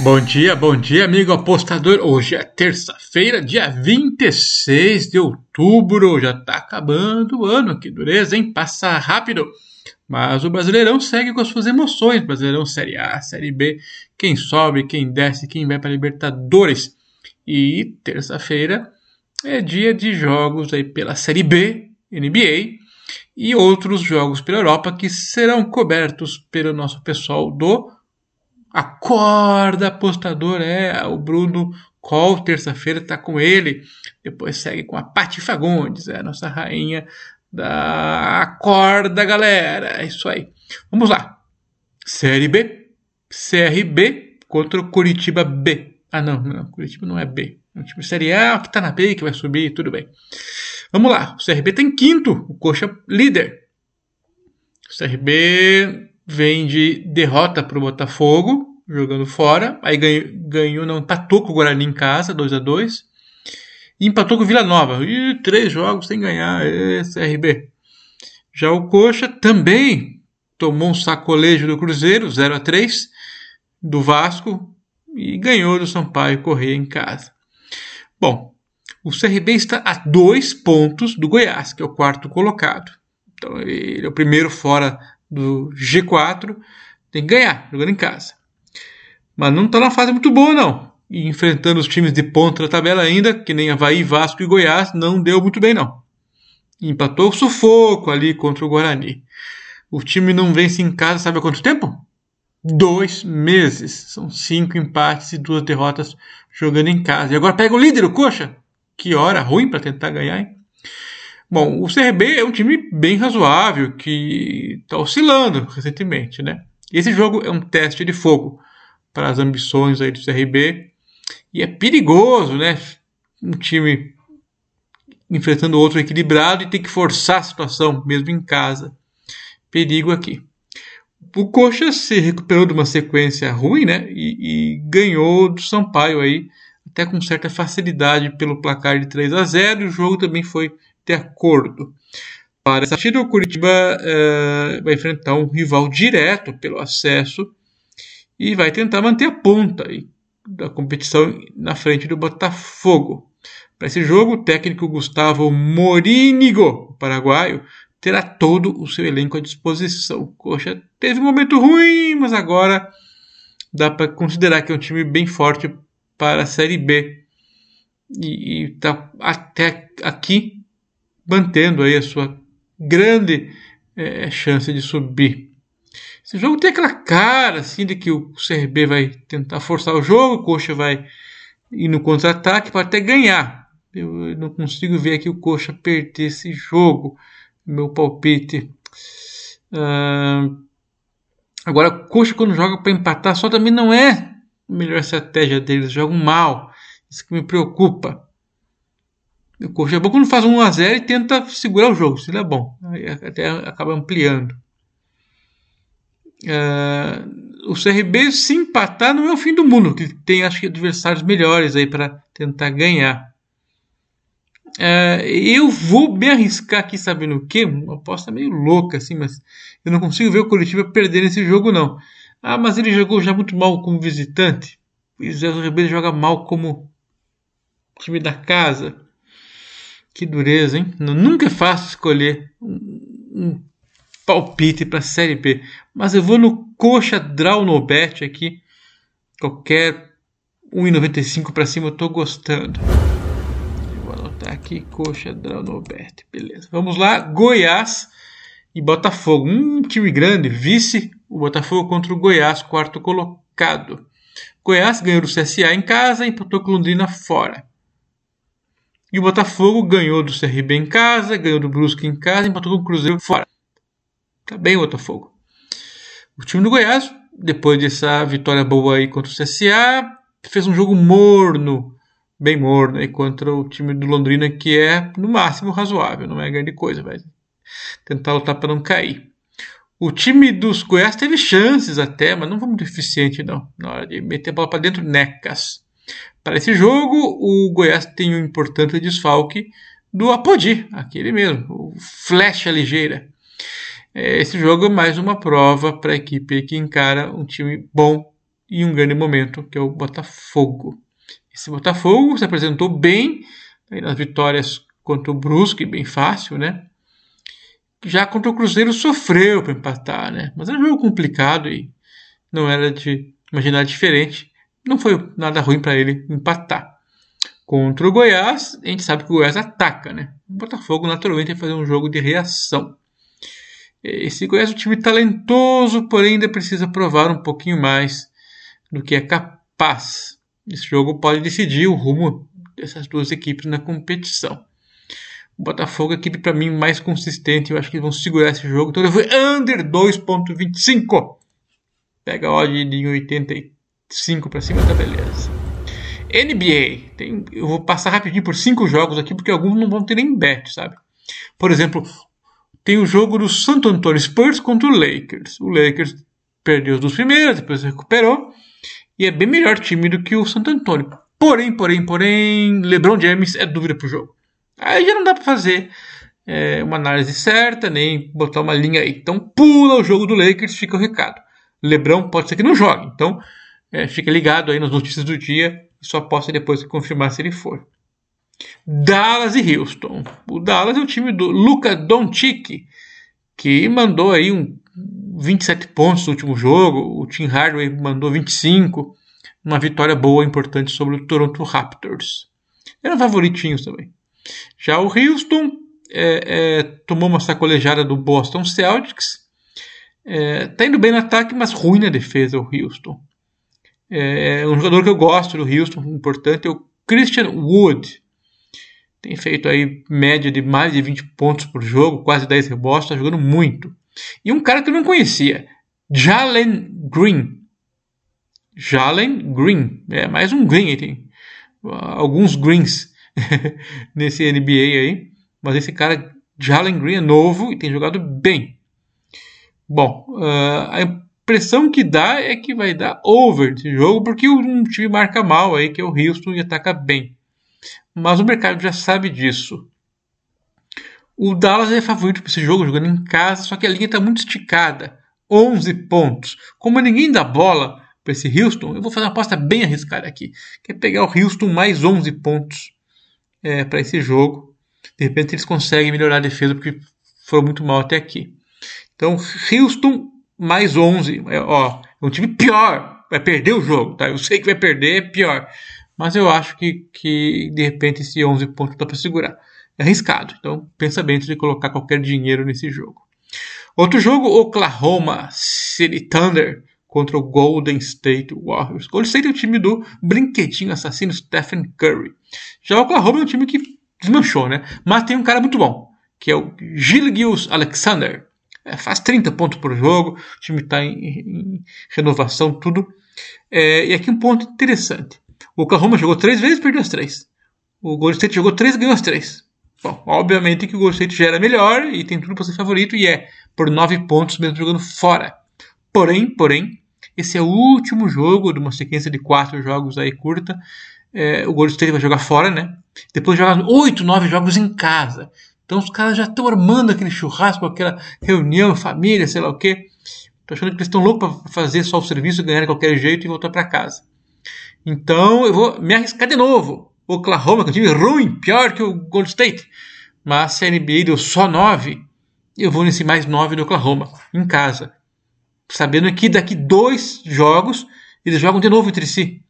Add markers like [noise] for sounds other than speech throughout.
Bom dia, bom dia, amigo apostador. Hoje é terça-feira, dia 26 de outubro. Já tá acabando o ano, que dureza, hein? Passa rápido. Mas o Brasileirão segue com as suas emoções. Brasileirão Série A, Série B, quem sobe, quem desce, quem vai para Libertadores. E terça-feira é dia de jogos aí pela Série B, NBA, e outros jogos pela Europa que serão cobertos pelo nosso pessoal do Acorda Apostador. É, o Bruno Col, terça-feira, está com ele. Depois segue com a Pati Fagundes, é a nossa rainha da Acorda, galera. É isso aí. Vamos lá. Série B. CRB contra o Curitiba B. Ah, não, não. Curitiba não é B. É um time Série A que tá na B, que vai subir, tudo bem. Vamos lá. O CRB tem quinto. O Coxa líder. O CRB vem de derrota para o Botafogo, jogando fora. Aí ganhou, ganhou não empatou com o Guarani em casa, 2 a 2 e empatou com o Vila Nova. E três jogos sem ganhar, esse RB. Já o Coxa também tomou um sacolejo do Cruzeiro, 0 a 3 do Vasco e ganhou do Sampaio Correia em casa. Bom, o CRB está a dois pontos do Goiás, que é o quarto colocado. Então ele é o primeiro fora do G4, tem que ganhar, jogando em casa. Mas não está na fase muito boa, não e enfrentando os times de ponta da tabela ainda, que nem Havaí, Vasco e Goiás, não deu muito bem não. Empatou o sufoco ali contra o Guarani. O time não vence em casa, sabe há quanto tempo? Dois meses. São cinco empates e duas derrotas jogando em casa. E agora pega o líder, o Coxa. Que hora ruim para tentar ganhar, hein? Bom, o CRB é um time bem razoável, que está oscilando recentemente, né? Esse jogo é um teste de fogo para as ambições aí do CRB e é perigoso, né? Um time enfrentando outro equilibrado e ter que forçar a situação, mesmo em casa. Perigo aqui. O Coxa se recuperou de uma sequência ruim, né? E, e, ganhou do Sampaio aí, até com certa facilidade pelo placar de 3 a 0 e o jogo também foi de acordo. Para essa partida, o Curitiba uh, vai enfrentar um rival direto pelo acesso e vai tentar manter a ponta. Da competição na frente do Botafogo. Para esse jogo, o técnico Gustavo Morínigo, paraguaio, terá todo o seu elenco à disposição. Coxa teve um momento ruim, mas agora dá para considerar que é um time bem forte para a Série B. E está até aqui mantendo aí a sua grande é, chance de subir. Esse jogo tem aquela cara assim de que o CRB vai tentar forçar o jogo, o Coxa vai ir no contra-ataque para até ganhar. Eu não consigo ver aqui o Coxa perder esse jogo. Meu palpite. Uh, agora, o Coxa quando joga para empatar só também não é a melhor estratégia deles. Jogam mal. Isso que me preocupa. O é bom quando faz um 1x0 e tenta segurar o jogo. Isso é bom. Aí até acaba ampliando. Uh, o CRB se empatar não é o fim do mundo, que tem acho que adversários melhores aí para tentar ganhar. Uh, eu vou me arriscar aqui sabendo o que, uma aposta meio louca assim, mas eu não consigo ver o Curitiba perder esse jogo não. Ah, mas ele jogou já muito mal como visitante. E o Zé Ribeiro joga mal como time da casa. Que dureza, hein? Nunca é fácil escolher um, palpite para Série B. Mas eu vou no Coxa Draw no Bet aqui. Qualquer 1,95 para cima eu estou gostando. Vou anotar aqui Coxa Draw no Bet. Beleza. Vamos lá. Goiás e Botafogo. Um time grande. Vice o Botafogo contra o Goiás, quarto colocado. Goiás ganhou do CSA em casa e empatou com Londrina fora. E o Botafogo ganhou do CRB em casa, ganhou do Brusque em casa e empatou com o Cruzeiro fora. Tá bem o Botafogo. O time do Goiás, depois dessa vitória boa aí contra o CSA, fez um jogo morno, bem morno, aí contra o time do Londrina, que é no máximo razoável, não é grande coisa, vai tentar lutar para não cair. O time dos Goiás teve chances até, mas não foi muito eficiente não, na hora de meter a bola para dentro, necas. Para esse jogo, o Goiás tem um importante desfalque do Apodi, aquele mesmo, o flecha ligeira. É, esse jogo é mais uma prova para a equipe que encara um time bom e um grande momento, que é o Botafogo. Esse Botafogo se apresentou bem nas vitórias contra o Brusque, bem fácil, né? Já contra o Cruzeiro sofreu para empatar, né? Mas era um jogo complicado e não era de imaginar diferente. Não foi nada ruim para ele empatar. Contra o Goiás, a gente sabe que o Goiás ataca, né? O Botafogo naturalmente vai fazer um jogo de reação. Esse Goiás é um time talentoso, porém ainda precisa provar um pouquinho mais do que é capaz. Esse jogo pode decidir o rumo dessas duas equipes na competição. O Botafogo é a equipe para mim mais consistente, eu acho que eles vão segurar esse jogo. Então eu vou under 2.25. Pega a odd de 85 para cima, tá beleza. NBA, tem, eu vou passar rapidinho por cinco jogos aqui, porque alguns não vão ter nem bet, sabe? Por exemplo, tem o jogo do Santo Antônio Spurs contra o Lakers. O Lakers perdeu os dois primeiros, depois recuperou. E é bem melhor time do que o Santo Antônio. Porém, porém, porém, LeBron James é dúvida pro jogo. Aí já não dá para fazer é, uma análise certa, nem botar uma linha aí. Então pula o jogo do Lakers, fica o recado. LeBron pode ser que não jogue. Então é, ligado aí nas notícias do dia e só possa depois confirmar se ele for. Dallas e Houston. O Dallas é o time do Luca Doncic, que mandou aí um 27 pontos no último jogo. O Tim Hardaway mandou 25. Uma vitória boa, importante sobre o Toronto Raptors. Eram favoritinhos também. Já o Houston é, é, tomou uma sacolejada do Boston Celtics. É, tá indo bem no ataque, mas ruim na defesa o Houston. É, um jogador que eu gosto do Houston, importante, é o Christian Wood tem feito aí média de mais de 20 pontos por jogo, quase 10 rebotes, está jogando muito. E um cara que eu não conhecia, Jalen Green. Jalen Green, é mais um Green tem alguns Greens [laughs] nesse NBA aí, mas esse cara, Jalen Green, é novo e tem jogado bem. Bom, uh, a impressão que dá é que vai dar over esse jogo, porque um time marca mal aí, que é o Houston, e ataca bem mas o mercado já sabe disso. O Dallas é favorito para esse jogo, jogando em casa, só que a linha está muito esticada 11 pontos. Como ninguém dá bola para esse Houston, eu vou fazer uma aposta bem arriscada aqui, que é pegar o Houston mais 11 pontos é, para esse jogo. De repente eles conseguem melhorar a defesa porque foram muito mal até aqui. Então, Houston mais 11. É, ó, é um time pior. Vai perder o jogo, tá? Eu sei que vai perder, é pior. Mas eu acho que, que de repente esse 11 pontos dá para segurar. É arriscado, então pensa bem antes de colocar qualquer dinheiro nesse jogo. Outro jogo, Oklahoma City Thunder contra o Golden State Warriors. Golden State é o time do brinquedinho assassino Stephen Curry. Já o Oklahoma é um time que desmanchou, né? Mas tem um cara muito bom, que é o Gilgius Alexander. É, faz 30 pontos por jogo, o time está em, em, renovação, tudo. É, e aqui um ponto interessante. O Oklahoma jogou três vezes perdeu as três. O Golden State jogou três ganhou as três. Bom, obviamente que o Golden State já era melhor e tem tudo para ser favorito e é por nove pontos mesmo jogando fora. Porém, porém, esse é o último jogo de uma sequência de quatro jogos aí curta. É, o Golden State vai jogar fora, né? Depois jogar oito, nove jogos em casa. Então os caras já estão armando aquele churrasco, aquela reunião, família, sei lá o quê. Tô achando que eles estão loucos para fazer só o serviço, ganhar de qualquer jeito e voltar para casa. Então eu vou me arriscar de novo. Oklahoma, que é um time ruim, pior que o Gold State. Mas se a NBA deu só 9, eu vou nesse mais 9 do Oklahoma, em casa. Sabendo que daqui dois jogos eles jogam de novo entre si.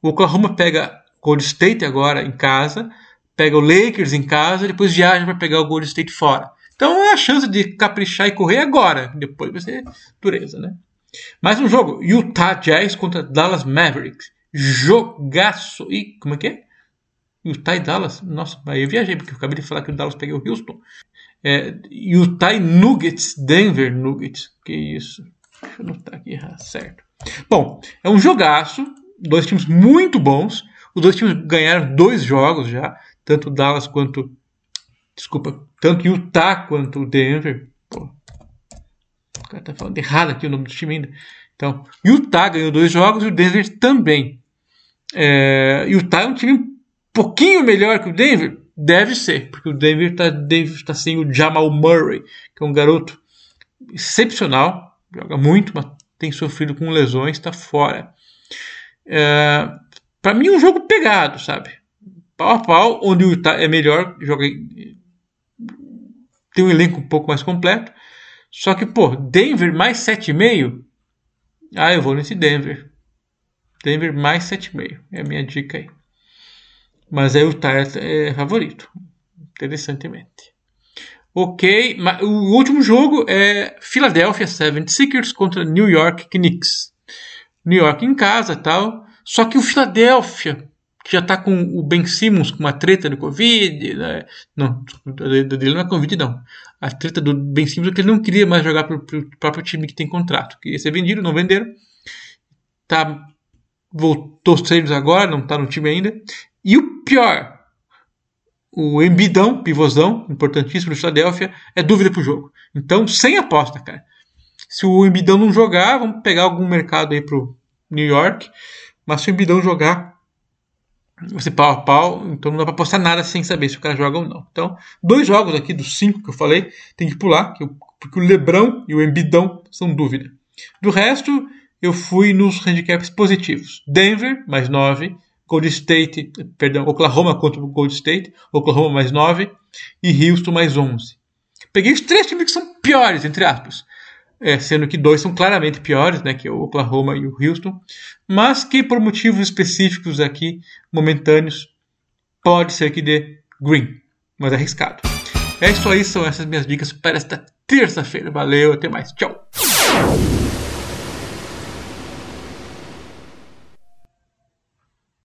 O Oklahoma pega Gold State agora em casa, pega o Lakers em casa, depois viaja para pegar o Gold State fora. Então a chance de caprichar e correr agora, depois vai ser dureza, né? Mais um jogo, Utah Jazz contra Dallas Mavericks jogaço. E como é que é? Utah e Dallas. Nossa, aí eu viajei, porque eu acabei de falar que o Dallas pegou o Houston. É, Utah Nuggets, Denver Nuggets. Que isso? Deixa eu anotar aqui, ah, certo. Bom, é um jogaço. Dois times muito bons. Os dois times ganharam dois jogos já. Tanto Dallas quanto. Desculpa, tanto Utah quanto Denver. Pô, o cara tá falando errado aqui o nome do time ainda. Então, Utah ganhou dois jogos e o Denver também. É, Utah é um time um pouquinho melhor que o Denver? Deve ser, porque o Denver está tá sem o Jamal Murray, que é um garoto excepcional, joga muito, mas tem sofrido com lesões, está fora. É, para mim, é um jogo pegado, sabe? Pau a pau, onde o Utah é melhor, joga, tem um elenco um pouco mais completo. Só que, pô, Denver mais 7,5. Ah, eu vou nesse Denver. Denver mais 7,5. É a minha dica aí. Mas aí o Utah é, é favorito. Interessantemente. Ok, o último jogo é Philadelphia 76ers contra New York Knicks. New York em casa tal. Só que o Philadelphia, que já tá com o Ben Simmons com uma treta do Covid. Né? Não, dele não é Covid, não. A treta do Ben Simmons é que ele não queria mais jogar pro, pro próprio time que tem contrato. Queria ser vendido, não venderam. Tá, voltou treinos agora, não tá no time ainda. E o pior, o Embidão, pivôzão, importantíssimo do Philadelphia, é dúvida pro jogo. Então, sem aposta, cara. Se o Embidão não jogar, vamos pegar algum mercado aí pro New York. Mas se o Embidão jogar, você pau a pau, então não dá pra apostar nada sem saber se o cara joga ou não. Então, dois jogos aqui dos cinco que eu falei, tem que pular, porque o Lebrão e o Embidão são dúvida. Do resto, eu fui nos handicaps positivos. Denver, mais 9. Gold State, perdão, Oklahoma contra o Gold State, Oklahoma mais 9 e Houston mais 11. Peguei os três times que são piores, entre aspas. É, sendo que dois são claramente piores, né, que é o Oklahoma e o Houston, mas que por motivos específicos aqui, momentâneos, pode ser que dê green, mas é arriscado. É isso aí, são essas minhas dicas para esta terça-feira. Valeu, até mais. Tchau!